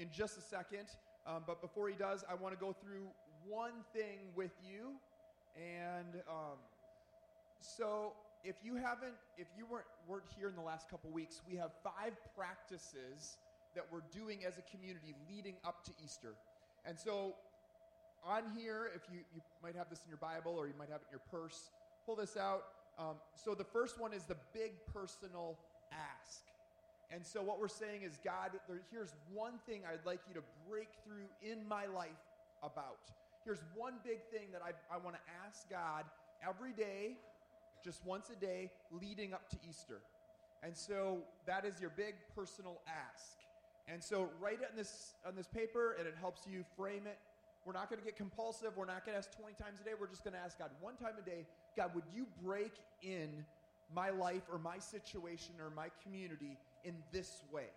in just a second. Um, but before he does, I want to go through one thing with you. And um, so, if you haven't, if you weren't, weren't here in the last couple weeks, we have five practices that we're doing as a community leading up to Easter. And so, on here, if you, you might have this in your Bible or you might have it in your purse, pull this out. Um, so, the first one is the big personal ask. And so, what we're saying is, God, there, here's one thing I'd like you to break through in my life about. Here's one big thing that I, I want to ask God every day, just once a day, leading up to Easter. And so, that is your big personal ask. And so, write it on this, on this paper, and it helps you frame it. We're not going to get compulsive. We're not going to ask 20 times a day. We're just going to ask God one time a day God, would you break in my life or my situation or my community in this way?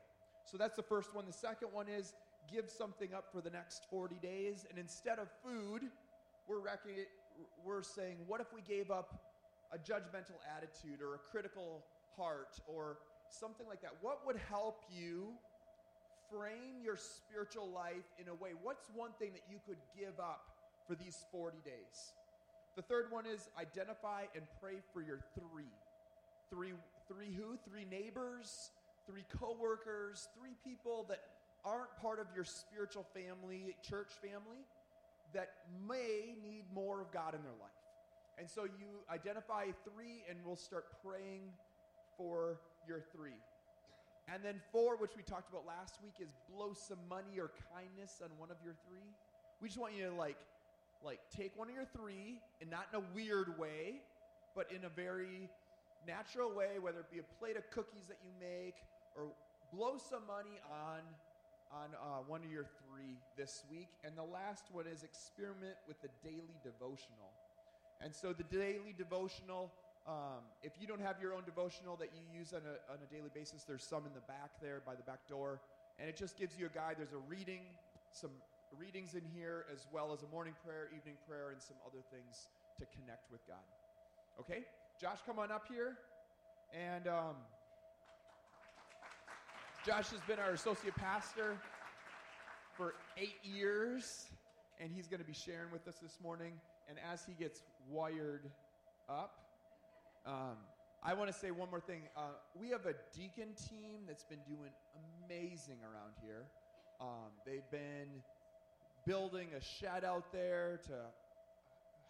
So that's the first one. The second one is give something up for the next 40 days. And instead of food, we're, we're saying, what if we gave up a judgmental attitude or a critical heart or something like that? What would help you frame your spiritual life in a way? What's one thing that you could give up for these 40 days? The third one is identify and pray for your three. Three, three who? Three neighbors, three coworkers, three people that aren't part of your spiritual family, church family, that may need more of God in their life. And so you identify three, and we'll start praying for your three. And then four, which we talked about last week, is blow some money or kindness on one of your three. We just want you to like like take one of your three and not in a weird way, but in a very natural way, whether it be a plate of cookies that you make or blow some money on on uh, one of your three this week. And the last one is experiment with the daily devotional. And so the daily devotional, um, if you don't have your own devotional that you use on a, on a daily basis, there's some in the back there by the back door. And it just gives you a guide. There's a reading, some readings in here, as well as a morning prayer, evening prayer, and some other things to connect with God. Okay? Josh, come on up here. And um, Josh has been our associate pastor for eight years, and he's going to be sharing with us this morning. And as he gets wired up, um, I want to say one more thing. Uh, we have a deacon team that's been doing amazing around here. Um, they've been building a shed out there to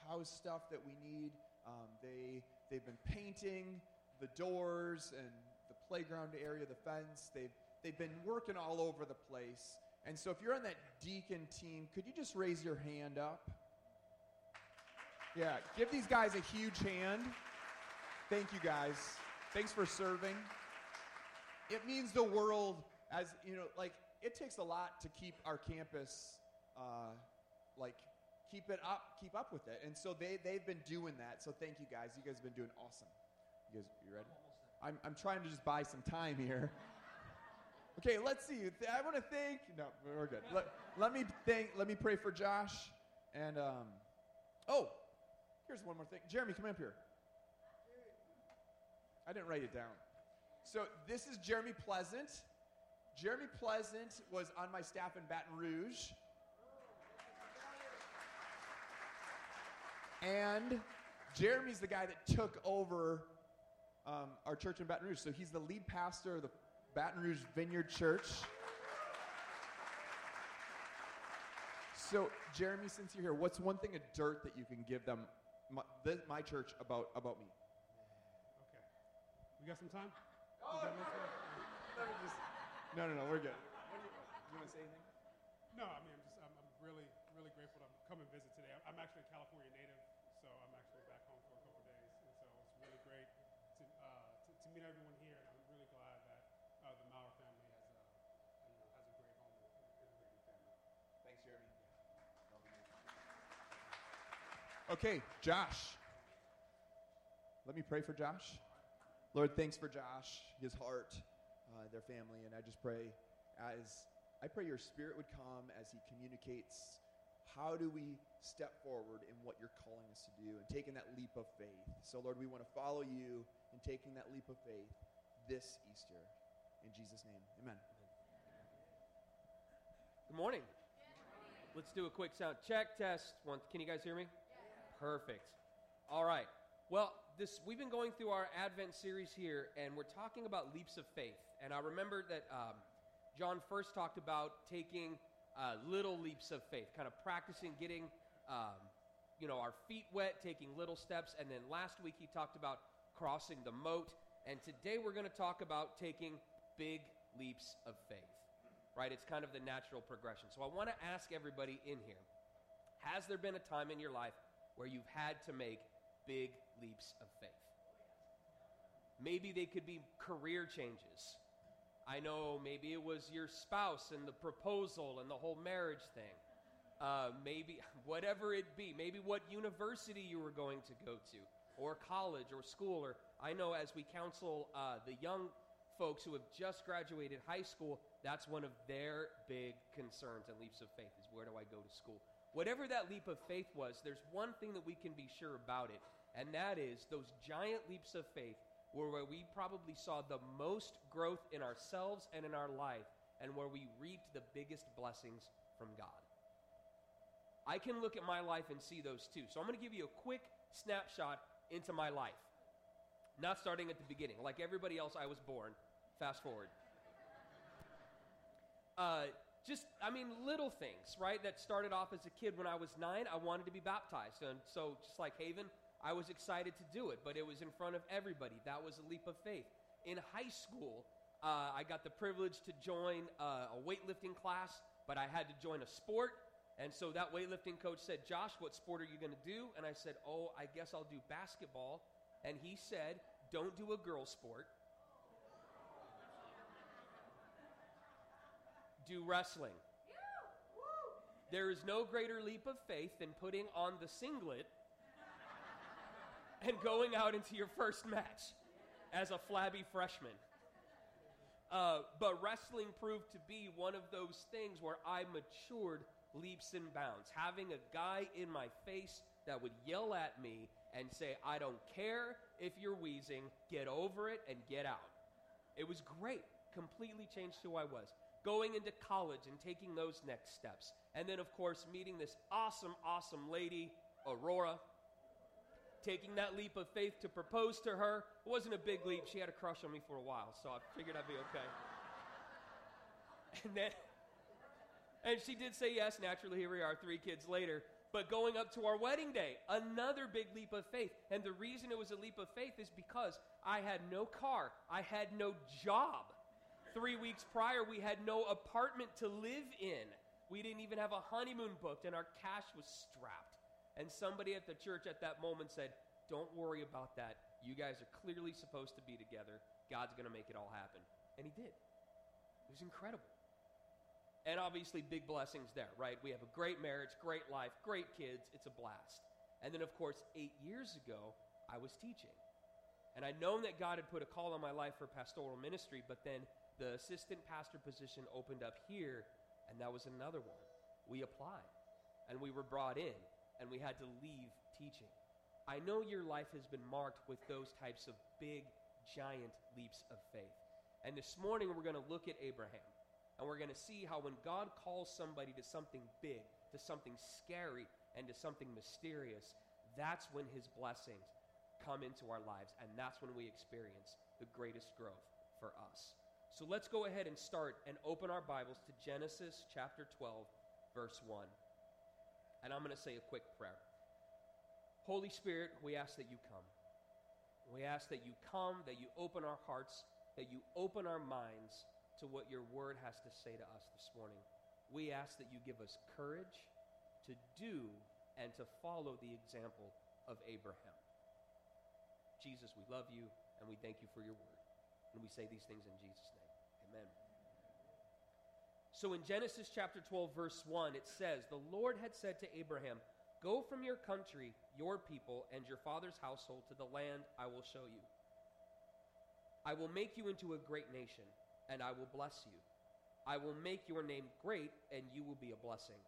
house stuff that we need. Um, they they've been painting the doors and the playground area, the fence. They've they've been working all over the place. And so, if you're on that deacon team, could you just raise your hand up? Yeah, give these guys a huge hand. Thank you, guys. Thanks for serving. It means the world, as you know, like it takes a lot to keep our campus uh, like keep it up, keep up with it. And so they they've been doing that. So thank you guys. You guys have been doing awesome. You guys, you ready? I'm I'm trying to just buy some time here. Okay, let's see. I want to thank. No, we're good. Let, let me thank. Let me pray for Josh. And um, oh, here's one more thing. Jeremy, come up here. I didn't write it down. So this is Jeremy Pleasant. Jeremy Pleasant was on my staff in Baton Rouge. And Jeremy's the guy that took over um, our church in Baton Rouge. So he's the lead pastor of the Baton Rouge Vineyard Church. So, Jeremy, since you're here, what's one thing of dirt that you can give them, my, the, my church, about, about me? Okay. We got some time? Oh, We got enough time? Let just, no, no, no, we're good. What Do you want to say anything? No, I mean, I'm just, I'm, I'm really, really grateful to come and visit today. I'm, I'm actually a California native, Okay, Josh. Let me pray for Josh. Lord, thanks for Josh, his heart, uh, their family, and I just pray as I pray your spirit would come as he communicates how do we step forward in what you're calling us to do and taking that leap of faith. So, Lord, we want to follow you in taking that leap of faith this Easter. In Jesus' name, amen. Good morning. Let's do a quick sound check test. One, can you guys hear me? Perfect. All right. Well, this we've been going through our Advent series here, and we're talking about leaps of faith. And I remember that um, John first talked about taking uh, little leaps of faith, kind of practicing getting, um, you know, our feet wet, taking little steps. And then last week he talked about crossing the moat. And today we're going to talk about taking big leaps of faith right? It's kind of the natural progression. So I want to ask everybody in here Has there been a time in your life where you've had to make big leaps of faith? Maybe they could be career changes. I know maybe it was your spouse and the proposal and the whole marriage thing. Uh, maybe whatever it be, maybe what university you were going to go to, or college, or school, or I know as we counsel uh, the young folks who have just graduated high school, that's one of their big concerns and leaps of faith is where do I go to school? Whatever that leap of faith was, there's one thing that we can be sure about it, and that is those giant leaps of faith were where we probably saw the most growth in ourselves and in our life, and where we reaped the biggest blessings from God. I can look at my life and see those too. So I'm going to give you a quick snapshot into my life. Not starting at the beginning. Like everybody else, I was born. Fast forward. Uh, just, I mean, little things, right? That started off as a kid when I was nine. I wanted to be baptized. And so, just like Haven, I was excited to do it, but it was in front of everybody. That was a leap of faith. In high school, uh, I got the privilege to join uh, a weightlifting class, but I had to join a sport. And so that weightlifting coach said, Josh, what sport are you going to do? And I said, Oh, I guess I'll do basketball. And he said, Don't do a girl sport. Do wrestling. There is no greater leap of faith than putting on the singlet and going out into your first match as a flabby freshman. Uh, but wrestling proved to be one of those things where I matured leaps and bounds. Having a guy in my face that would yell at me and say, I don't care if you're wheezing, get over it and get out. It was great. Completely changed who I was going into college and taking those next steps. And then, of course, meeting this awesome, awesome lady, Aurora, taking that leap of faith to propose to her. It wasn't a big leap. She had a crush on me for a while, so I figured I'd be okay. And then, and she did say yes. Naturally, here we are, three kids later. But going up to our wedding day, another big leap of faith. And the reason it was a leap of faith is because I had no car, I had no job. Three weeks prior, we had no apartment to live in. We didn't even have a honeymoon booked, and our cash was strapped. And somebody at the church at that moment said, Don't worry about that. You guys are clearly supposed to be together. God's going to make it all happen. And He did. It was incredible. And obviously, big blessings there, right? We have a great marriage, great life, great kids. It's a blast. And then, of course, eight years ago, I was teaching. And I'd known that God had put a call on my life for pastoral ministry, but then the assistant pastor position opened up here, and that was another one. We applied, and we were brought in, and we had to leave teaching. I know your life has been marked with those types of big, giant leaps of faith. And this morning, we're going to look at Abraham, and we're going to see how when God calls somebody to something big, to something scary, and to something mysterious, that's when his blessings come into our lives, and that's when we experience the greatest growth for us. So let's go ahead and start and open our Bibles to Genesis chapter 12, verse 1. And I'm going to say a quick prayer. Holy Spirit, we ask that you come. We ask that you come, that you open our hearts, that you open our minds to what your word has to say to us this morning. We ask that you give us courage to do and to follow the example of Abraham. Jesus, we love you and we thank you for your word. We say these things in Jesus' name. Amen. So in Genesis chapter 12, verse 1, it says, The Lord had said to Abraham, Go from your country, your people, and your father's household to the land I will show you. I will make you into a great nation, and I will bless you. I will make your name great, and you will be a blessing.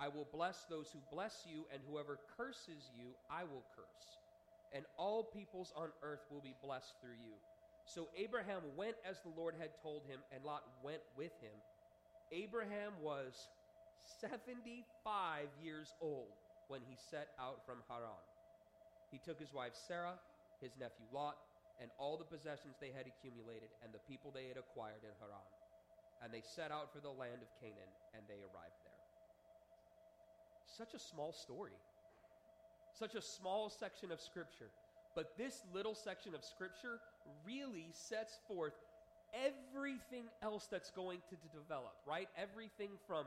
I will bless those who bless you, and whoever curses you, I will curse. And all peoples on earth will be blessed through you. So Abraham went as the Lord had told him, and Lot went with him. Abraham was 75 years old when he set out from Haran. He took his wife Sarah, his nephew Lot, and all the possessions they had accumulated and the people they had acquired in Haran. And they set out for the land of Canaan, and they arrived there. Such a small story. Such a small section of Scripture. But this little section of Scripture really sets forth everything else that's going to, to develop, right? Everything from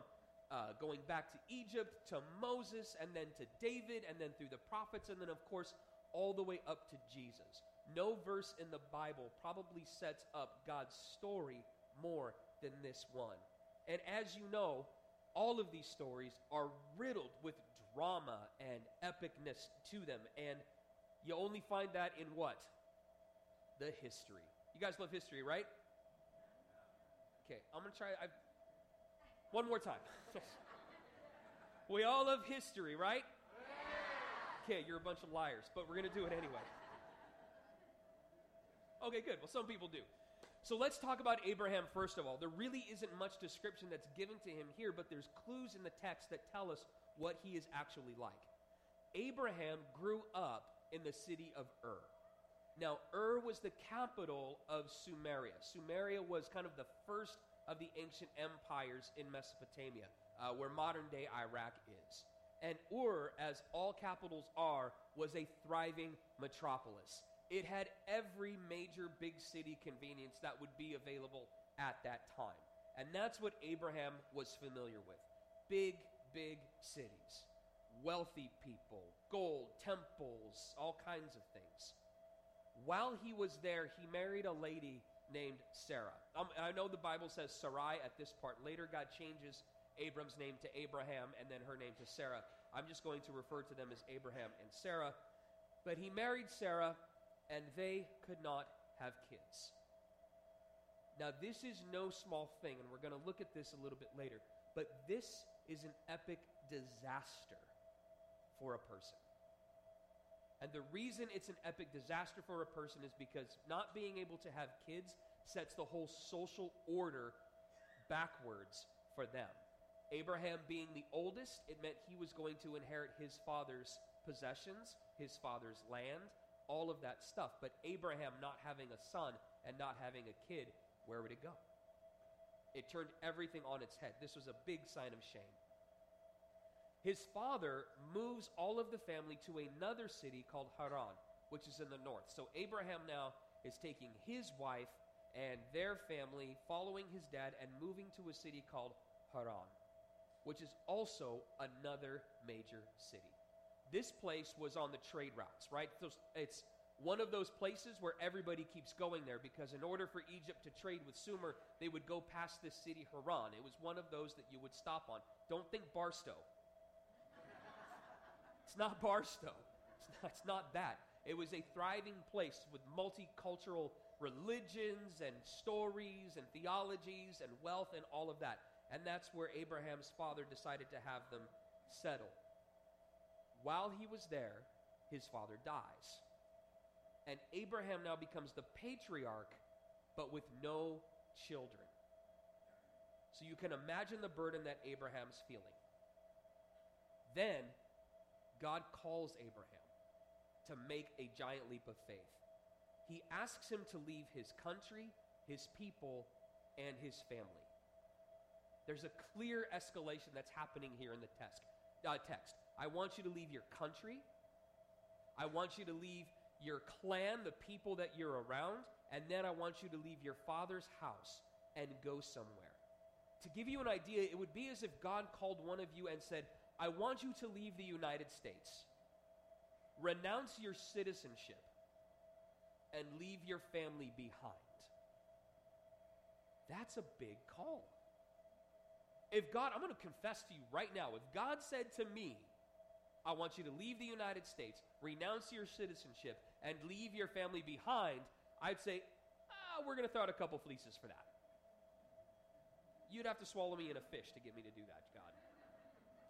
uh, going back to Egypt to Moses and then to David and then through the prophets and then, of course, all the way up to Jesus. No verse in the Bible probably sets up God's story more than this one. And as you know, all of these stories are riddled with drama and epicness to them. And you only find that in what? The history. You guys love history, right? Okay, I'm going to try. I've, one more time. we all love history, right? Okay, you're a bunch of liars, but we're going to do it anyway. Okay, good. Well, some people do. So let's talk about Abraham first of all. There really isn't much description that's given to him here, but there's clues in the text that tell us what he is actually like. Abraham grew up in the city of Ur. Now, Ur was the capital of Sumeria. Sumeria was kind of the first of the ancient empires in Mesopotamia, uh, where modern day Iraq is. And Ur, as all capitals are, was a thriving metropolis. It had every major big city convenience that would be available at that time. And that's what Abraham was familiar with big, big cities, wealthy people, gold, temples, all kinds of things. While he was there, he married a lady named Sarah. Um, I know the Bible says Sarai at this part. Later, God changes Abram's name to Abraham and then her name to Sarah. I'm just going to refer to them as Abraham and Sarah. But he married Sarah and they could not have kids. Now, this is no small thing, and we're going to look at this a little bit later, but this is an epic disaster for a person. And the reason it's an epic disaster for a person is because not being able to have kids sets the whole social order backwards for them. Abraham being the oldest, it meant he was going to inherit his father's possessions, his father's land, all of that stuff. But Abraham not having a son and not having a kid, where would it go? It turned everything on its head. This was a big sign of shame. His father moves all of the family to another city called Haran, which is in the north. So Abraham now is taking his wife and their family, following his dad, and moving to a city called Haran, which is also another major city this place was on the trade routes, right? It's one of those places where everybody keeps going there because in order for Egypt to trade with Sumer, they would go past this city Haran. It was one of those that you would stop on. Don't think Barstow. It's not Barstow. It's not, it's not that. It was a thriving place with multicultural religions and stories and theologies and wealth and all of that. And that's where Abraham's father decided to have them settle while he was there, his father dies. And Abraham now becomes the patriarch, but with no children. So you can imagine the burden that Abraham's feeling. Then God calls Abraham to make a giant leap of faith. He asks him to leave his country, his people, and his family. There's a clear escalation that's happening here in the text. Uh, text. I want you to leave your country. I want you to leave your clan, the people that you're around, and then I want you to leave your father's house and go somewhere. To give you an idea, it would be as if God called one of you and said, I want you to leave the United States, renounce your citizenship, and leave your family behind. That's a big call. If God, I'm going to confess to you right now, if God said to me, I want you to leave the United States, renounce your citizenship, and leave your family behind, I'd say, ah, we're going to throw out a couple fleeces for that. You'd have to swallow me in a fish to get me to do that, God.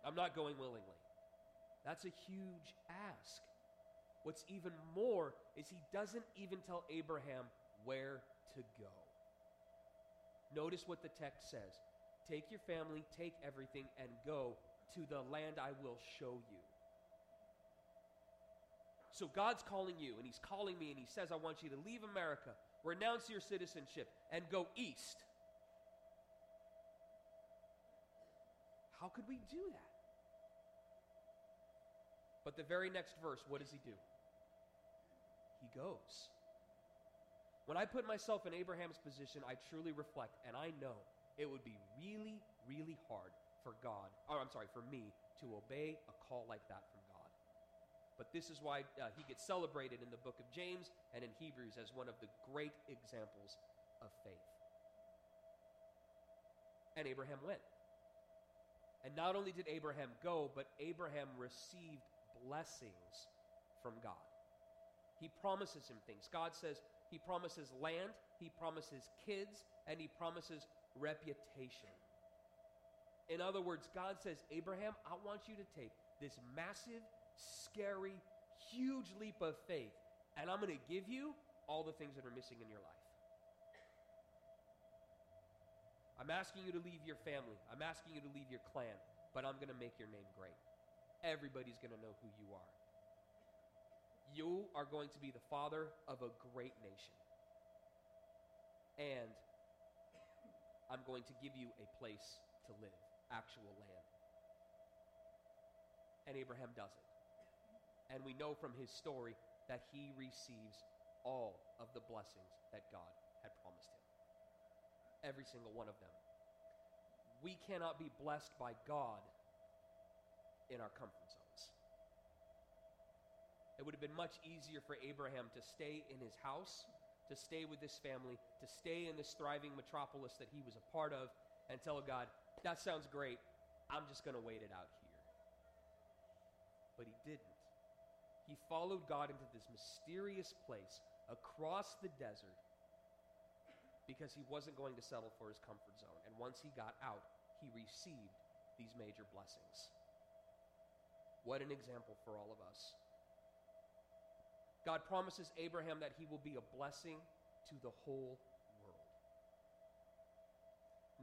I'm not going willingly. That's a huge ask. What's even more is he doesn't even tell Abraham where to go. Notice what the text says. take your family, take everything, and go to the land I will show you. So God's calling you, and He's calling me, and He says, I want you to leave America, renounce your citizenship, and go east. How could we do that? But the very next verse, what does he do? He goes. When I put myself in Abraham's position, I truly reflect, and I know it would be really, really hard for God, or I'm sorry, for me to obey a call like that from God. But this is why uh, he gets celebrated in the book of James and in Hebrews as one of the great examples of faith. And Abraham went. And not only did Abraham go, but Abraham received blessings from God. He promises him things. God says he promises land, he promises kids, and he promises reputation. In other words, God says, Abraham, I want you to take this massive, scary, huge leap of faith, and I'm going to give you all the things that are missing in your life. I'm asking you to leave your family. I'm asking you to leave your clan, but I'm going to make your name great everybody's going to know who you are. You are going to be the father of a great nation. And I'm going to give you a place to live, actual land. And Abraham does it. And we know from his story that he receives all of the blessings that God had promised him. Every single one of them. We cannot be blessed by God in our comfort zones. It would have been much easier for Abraham to stay in his house, to stay with his family, to stay in this thriving metropolis that he was a part of, and tell God, that sounds great. I'm just going to wait it out here. But he didn't. He followed God into this mysterious place across the desert because he wasn't going to settle for his comfort zone. And once he got out, he received these major blessings. What an example for all of us. God promises Abraham that he will be a blessing to the whole world.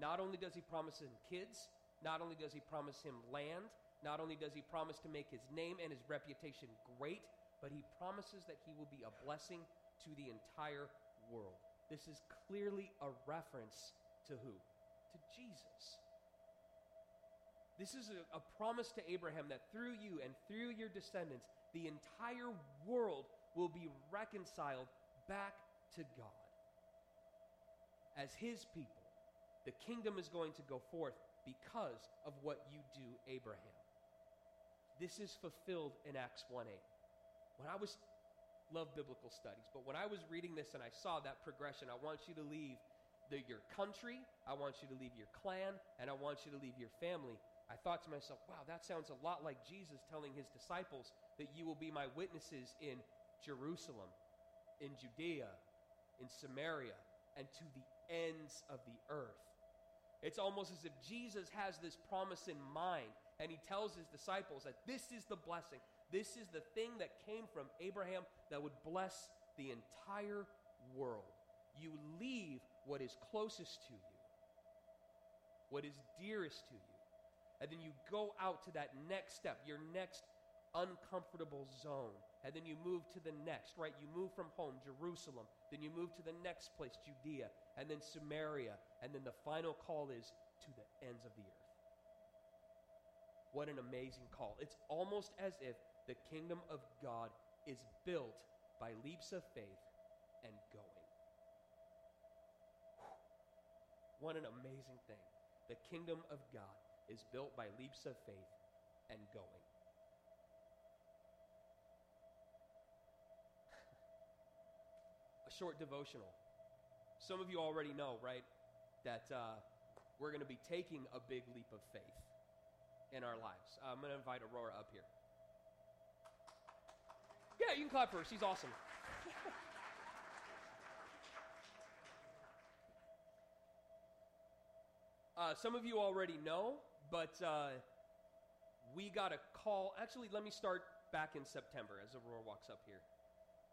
Not only does he promise him kids, not only does he promise him land, not only does he promise to make his name and his reputation great, but he promises that he will be a blessing to the entire world. This is clearly a reference to who? To Jesus. This is a, a, promise to Abraham that through you and through your descendants, the entire world will be reconciled back to God. As his people, the kingdom is going to go forth because of what you do, Abraham. This is fulfilled in Acts 1 8. When I was, love biblical studies, but when I was reading this and I saw that progression, I want you to leave the, your country, I want you to leave your clan, and I want you to leave your family. I thought to myself, wow, that sounds a lot like Jesus telling his disciples that you will be my witnesses in Jerusalem, in Judea, in Samaria, and to the ends of the earth. It's almost as if Jesus has this promise in mind, and he tells his disciples that this is the blessing. This is the thing that came from Abraham that would bless the entire world. You leave what is closest to you, what is dearest to you and then you go out to that next step, your next uncomfortable zone. And then you move to the next, right? You move from home, Jerusalem. Then you move to the next place, Judea. And then Samaria. And then the final call is to the ends of the earth. What an amazing call. It's almost as if the kingdom of God is built by leaps of faith and going. What an amazing thing. The kingdom of God is built by leaps of faith and going. a short devotional. Some of you already know, right, that uh, we're going to be taking a big leap of faith in our lives. I'm going to invite Aurora up here. Yeah, you can clap for her. She's awesome. uh, some of you already know but uh, we got a call. Actually, let me start back in September as Aurora walks up here.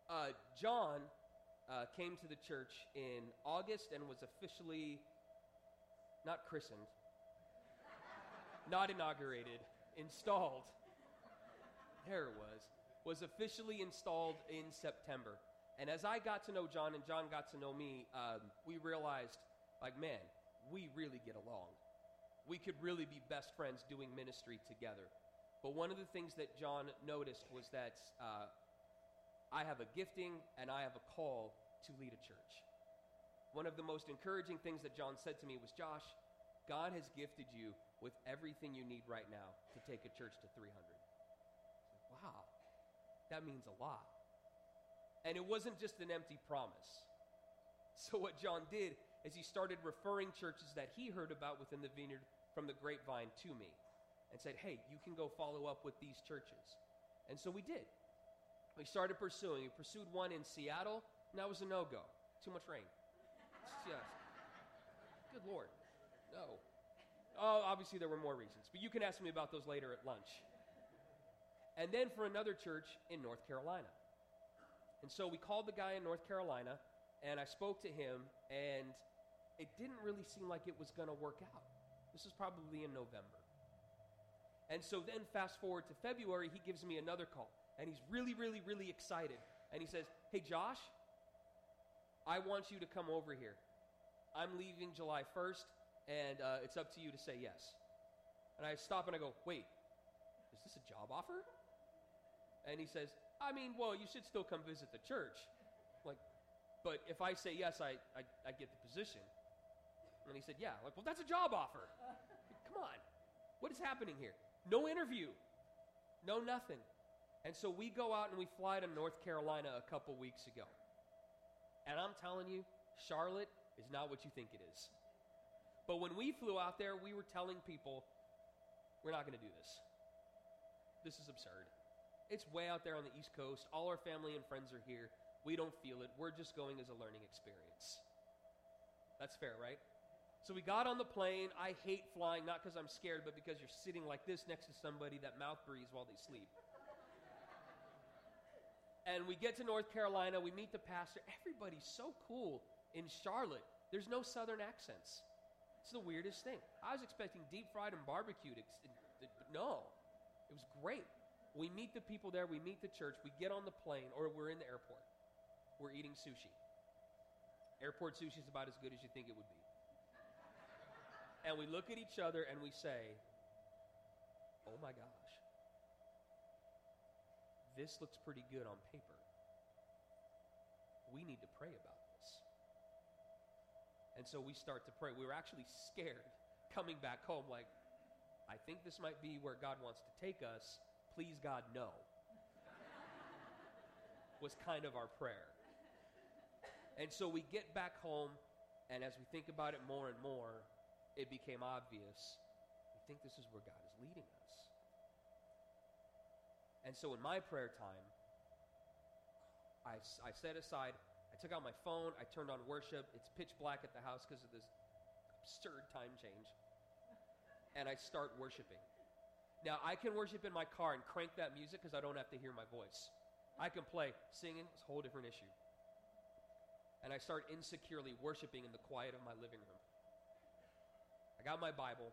Uh, John uh, came to the church in August and was officially not christened, not inaugurated, installed. There it was. Was officially installed in September. And as I got to know John and John got to know me, um, we realized, like, man, we really get along. We could really be best friends doing ministry together. But one of the things that John noticed was that uh, I have a gifting and I have a call to lead a church. One of the most encouraging things that John said to me was Josh, God has gifted you with everything you need right now to take a church to 300. Like, wow, that means a lot. And it wasn't just an empty promise. So, what John did is he started referring churches that he heard about within the vineyard from the grapevine to me and said, hey, you can go follow up with these churches. And so we did. We started pursuing. We pursued one in Seattle, and that was a no go. Too much rain. Just, good Lord. No. Oh, obviously, there were more reasons, but you can ask me about those later at lunch. And then for another church in North Carolina. And so we called the guy in North Carolina, and I spoke to him, and it didn't really seem like it was going to work out. This is probably in November. And so then, fast forward to February, he gives me another call. And he's really, really, really excited. And he says, Hey, Josh, I want you to come over here. I'm leaving July 1st, and uh, it's up to you to say yes. And I stop and I go, Wait, is this a job offer? And he says, I mean, well, you should still come visit the church. Like, but if I say yes, I, I, I get the position. And he said, Yeah. Like, well, that's a job offer. Come on. What is happening here? No interview, no nothing. And so we go out and we fly to North Carolina a couple weeks ago. And I'm telling you, Charlotte is not what you think it is. But when we flew out there, we were telling people, we're not going to do this. This is absurd. It's way out there on the East Coast. All our family and friends are here. We don't feel it. We're just going as a learning experience. That's fair, right? So we got on the plane. I hate flying, not because I'm scared, but because you're sitting like this next to somebody that mouth breathes while they sleep. and we get to North Carolina. We meet the pastor. Everybody's so cool in Charlotte. There's no southern accents. It's the weirdest thing. I was expecting deep fried and barbecued. But no, it was great. We meet the people there. We meet the church. We get on the plane, or we're in the airport. We're eating sushi. Airport sushi is about as good as you think it would be and we look at each other and we say, oh my gosh, this looks pretty good on paper. We need to pray about this. And so we start to pray. We were actually scared coming back home, like, I think this might be where God wants to take us. Please, God, no. was kind of our prayer. And so we get back home, and as we think about it more and more, it became obvious we think this is where God is leading us. And so in my prayer time, I, I set aside, I took out my phone, I turned on worship. It's pitch black at the house because of this absurd time change. And I start worshiping. Now, I can worship in my car and crank that music because I don't have to hear my voice. I can play. Singing is a whole different issue. And I start insecurely worshiping in the quiet of my living room got my Bible.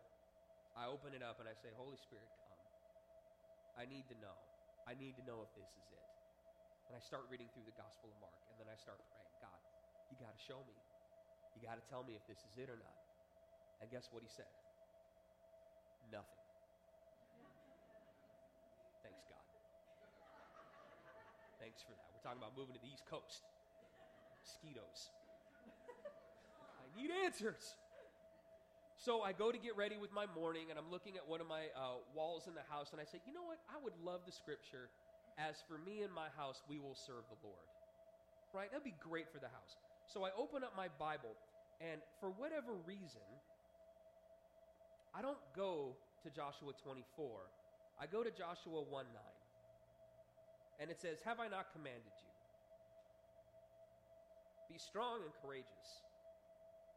I open it up and I say, Holy Spirit, come. I need to know. I need to know if this is it. And I start reading through the Gospel of Mark. And then I start praying, God, you got to show me. You got to tell me if this is it or not. And guess what he said? Nothing. Thanks, God. Thanks for that. We're talking about moving to the East Coast. Mosquitoes. I need answers. So I go to get ready with my morning, and I'm looking at one of my uh, walls in the house, and I say, you know what? I would love the scripture, as for me and my house, we will serve the Lord. Right? That'd be great for the house. So I open up my Bible, and for whatever reason, I don't go to Joshua 24. I go to Joshua 1 9. And it says, Have I not commanded you? Be strong and courageous.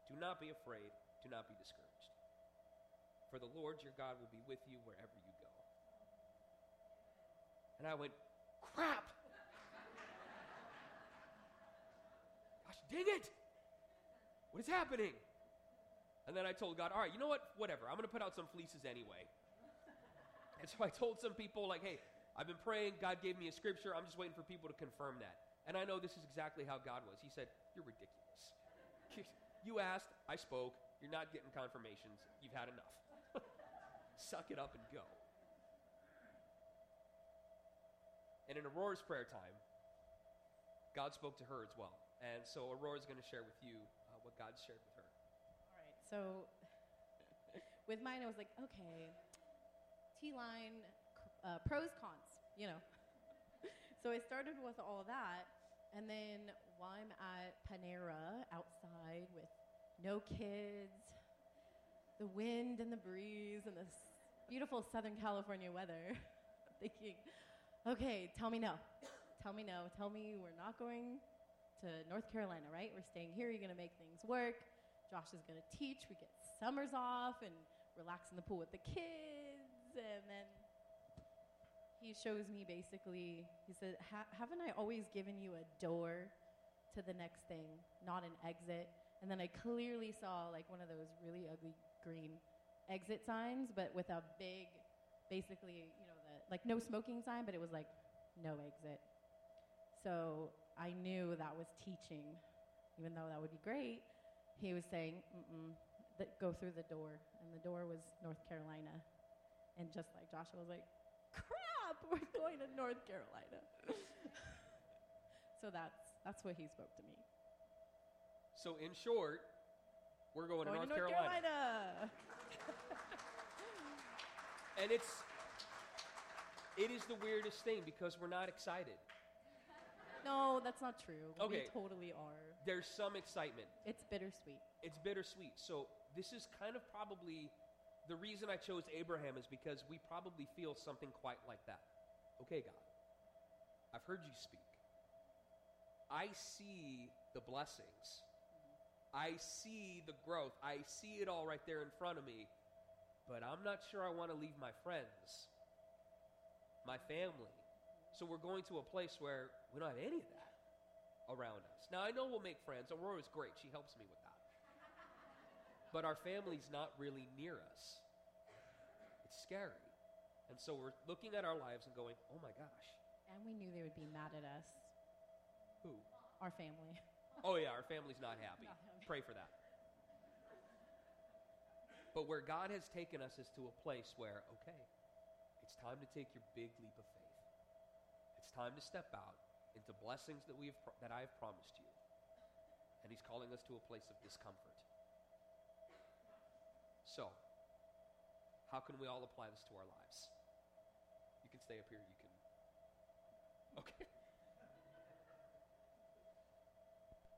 Do not be afraid. Do not be discouraged for the Lord your God will be with you wherever you go. And I went, crap! Gosh, dang it! What is happening? And then I told God, all right, you know what? Whatever. I'm going to put out some fleeces anyway. And so I told some people, like, hey, I've been praying. God gave me a scripture. I'm just waiting for people to confirm that. And I know this is exactly how God was. He said, You're ridiculous. you asked, I spoke. You're not getting confirmations. You've had enough. Suck it up and go. And in Aurora's prayer time, God spoke to her as well. And so Aurora's going to share with you uh, what God shared with her. All right. So with mine, I was like, okay, T line, uh, pros, cons, you know. so I started with all that. And then while I'm at Panera outside with no kids, the wind and the breeze and this beautiful Southern California weather, thinking, okay, tell me no. Tell me no. Tell me we're not going to North Carolina, right? We're staying here. You're going to make things work. Josh is going to teach. We get summers off and relax in the pool with the kids. And then he shows me basically, he said, Haven't I always given you a door to the next thing, not an exit? And then I clearly saw like one of those really ugly green exit signs, but with a big, basically, you know, the, like no smoking sign, but it was like no exit. So I knew that was teaching, even though that would be great. He was saying, mm that go through the door. And the door was North Carolina. And just like Joshua was like, crap, we're going to North Carolina. so that's, that's what he spoke to me. So, in short, we're going, going to North, to North Carolina. Carolina. and it's, it is the weirdest thing because we're not excited. No, that's not true. Okay. We totally are. There's some excitement. It's bittersweet. It's bittersweet. So this is kind of probably the reason I chose Abraham is because we probably feel something quite like that. Okay, God, I've heard you speak. I see the blessings. I see the growth. I see it all right there in front of me. But I'm not sure I want to leave my friends, my family. So we're going to a place where we don't have any of that around us. Now, I know we'll make friends. Aurora's great. She helps me with that. But our family's not really near us. It's scary. And so we're looking at our lives and going, oh my gosh. And we knew they would be mad at us. Who? Our family. Oh, yeah, our family's not happy. Not happy. Pray for that. But where God has taken us is to a place where, okay, it's time to take your big leap of faith It's time to step out into blessings that, we have, that I have promised you. And He's calling us to a place of discomfort. So, how can we all apply this to our lives? You can stay up here. You can. Okay.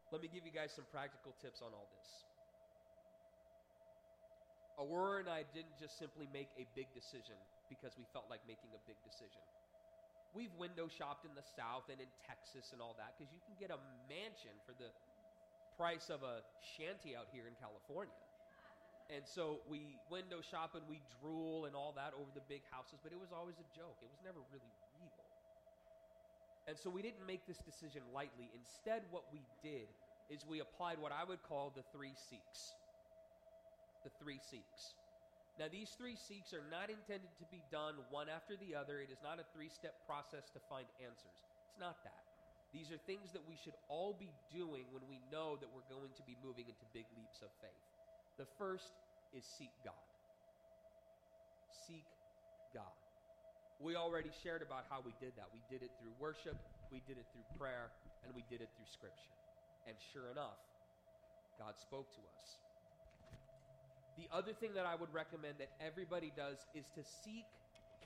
Let me give you guys some practical tips on all this. Aurora and I didn't just simply make a big decision because we felt like making a big decision. We've window shopped in the South and in Texas and all that because you can get a mansion for the price of a shanty out here in California. And so we window shop and we drool and all that over the big houses, but it was always a joke. It was never really real. And so we didn't make this decision lightly. Instead, what we did is we applied what I would call the three seeks. The three seeks. Now, these three seeks are not intended to be done one after the other. It is not a three step process to find answers. It's not that. These are things that we should all be doing when we know that we're going to be moving into big leaps of faith. The first is seek God. Seek God. We already shared about how we did that. We did it through worship, we did it through prayer, and we did it through Scripture. And sure enough, God spoke to us. The other thing that I would recommend that everybody does is to seek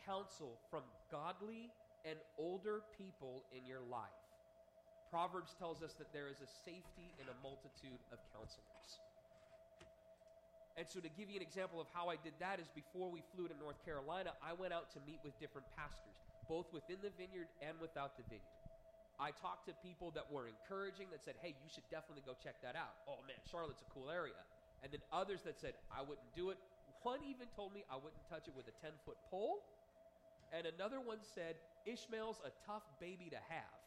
counsel from godly and older people in your life. Proverbs tells us that there is a safety in a multitude of counselors. And so, to give you an example of how I did that, is before we flew to North Carolina, I went out to meet with different pastors, both within the vineyard and without the vineyard. I talked to people that were encouraging, that said, hey, you should definitely go check that out. Oh man, Charlotte's a cool area and then others that said, I wouldn't do it. One even told me I wouldn't touch it with a 10 foot pole. And another one said, Ishmael's a tough baby to have.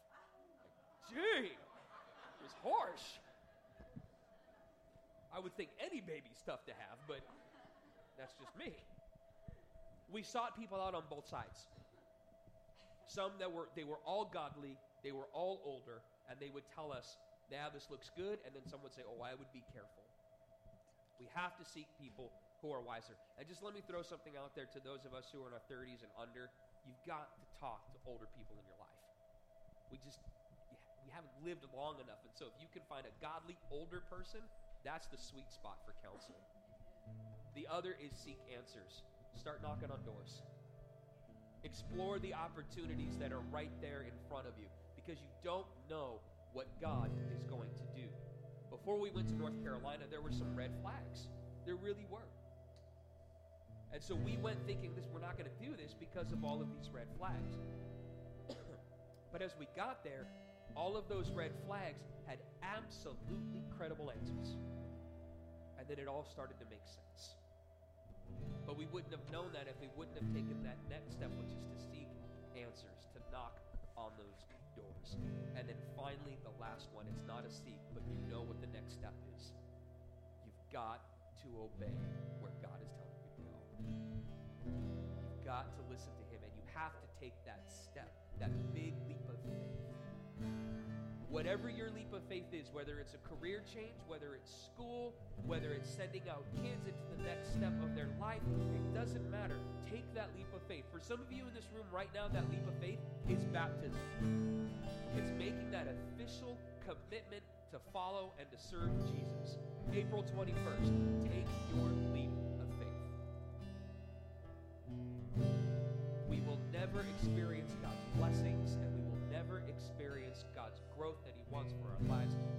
Like, gee, it was harsh. I would think any baby's tough to have, but that's just me. we sought people out on both sides. Some that were they were all godly, they were all older, and they would tell us, "Now this looks good," and then some would say, "Oh, I would be careful." We have to seek people who are wiser. And just let me throw something out there to those of us who are in our 30s and under. You've got to talk to older people in your life. We just haven't lived long enough, and so if you can find a godly older person, that's the sweet spot for counsel. The other is seek answers. Start knocking on doors. Explore the opportunities that are right there in front of you because you don't know what God is going to do. Before we went to North Carolina, there were some red flags. There really were. And so we went thinking this we're not going to do this because of all of these red flags. but as we got there, all of those red flags had absolutely credible answers. And then it all started to make sense. But we wouldn't have known that if we wouldn't have taken that next step, which is to seek answers, to knock on those doors. And then finally, the last one it's not a seek, but you know what the next step is. You've got to obey where God is telling you to go. You've got to listen to Him, and you have to take that step, that big leap. Whatever your leap of faith is, whether it's a career change, whether it's school, whether it's sending out kids into the next step of their life, it doesn't matter. Take that leap of faith. For some of you in this room right now, that leap of faith is baptism. It's making that official commitment to follow and to serve Jesus. April 21st, take your leap of faith. We will never experience God's blessings and wants for our lives